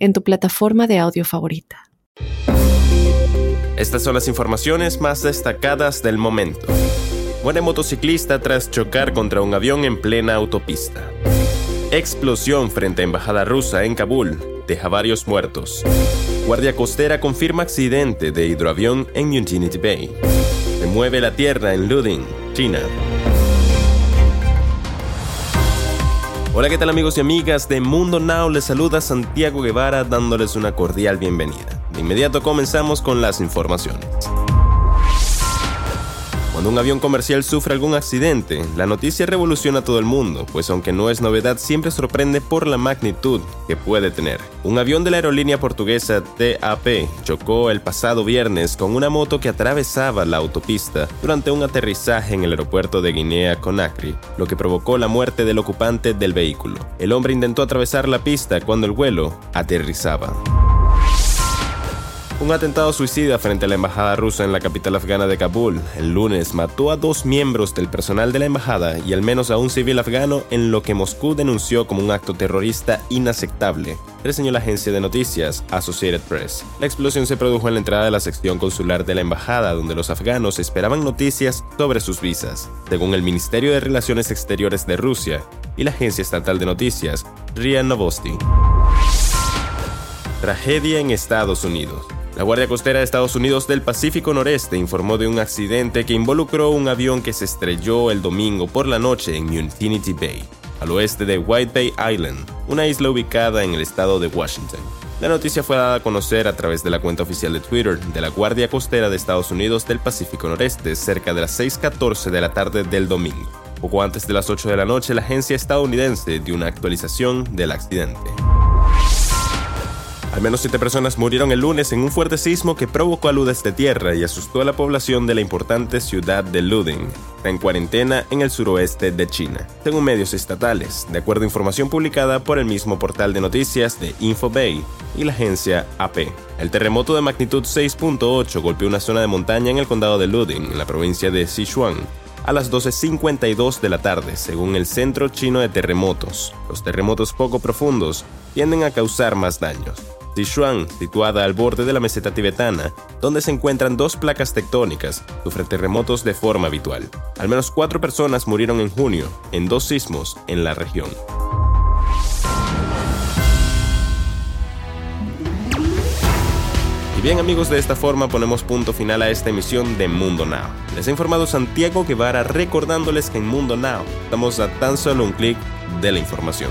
en tu plataforma de audio favorita. Estas son las informaciones más destacadas del momento. Muere motociclista tras chocar contra un avión en plena autopista. Explosión frente a embajada rusa en Kabul deja varios muertos. Guardia costera confirma accidente de hidroavión en Unity Bay. Se mueve la tierra en Luding, China. Hola, ¿qué tal amigos y amigas de Mundo Now? Les saluda Santiago Guevara dándoles una cordial bienvenida. De inmediato comenzamos con las informaciones. Cuando un avión comercial sufre algún accidente, la noticia revoluciona a todo el mundo, pues aunque no es novedad, siempre sorprende por la magnitud que puede tener. Un avión de la aerolínea portuguesa TAP chocó el pasado viernes con una moto que atravesaba la autopista durante un aterrizaje en el aeropuerto de Guinea Conakry, lo que provocó la muerte del ocupante del vehículo. El hombre intentó atravesar la pista cuando el vuelo aterrizaba. Un atentado suicida frente a la embajada rusa en la capital afgana de Kabul el lunes mató a dos miembros del personal de la embajada y al menos a un civil afgano en lo que Moscú denunció como un acto terrorista inaceptable, reseñó la agencia de noticias Associated Press. La explosión se produjo en la entrada de la sección consular de la embajada donde los afganos esperaban noticias sobre sus visas, según el Ministerio de Relaciones Exteriores de Rusia y la agencia estatal de noticias RIA Novosti. Tragedia en Estados Unidos. La Guardia Costera de Estados Unidos del Pacífico Noreste informó de un accidente que involucró un avión que se estrelló el domingo por la noche en Infinity Bay, al oeste de White Bay Island, una isla ubicada en el estado de Washington. La noticia fue dada a conocer a través de la cuenta oficial de Twitter de la Guardia Costera de Estados Unidos del Pacífico Noreste cerca de las 6.14 de la tarde del domingo. Poco antes de las 8 de la noche, la agencia estadounidense dio una actualización del accidente. Al menos siete personas murieron el lunes en un fuerte sismo que provocó aludes de tierra y asustó a la población de la importante ciudad de Luding, en cuarentena en el suroeste de China, según medios estatales, de acuerdo a información publicada por el mismo portal de noticias de InfoBay y la agencia AP. El terremoto de magnitud 6.8 golpeó una zona de montaña en el condado de Luding, en la provincia de Sichuan, a las 12.52 de la tarde, según el Centro Chino de Terremotos. Los terremotos poco profundos tienden a causar más daños. Sichuan, situada al borde de la meseta tibetana, donde se encuentran dos placas tectónicas, sufre terremotos de forma habitual. Al menos cuatro personas murieron en junio en dos sismos en la región. Y bien amigos, de esta forma ponemos punto final a esta emisión de Mundo Now. Les ha informado Santiago Guevara recordándoles que en Mundo Now estamos a tan solo un clic de la información.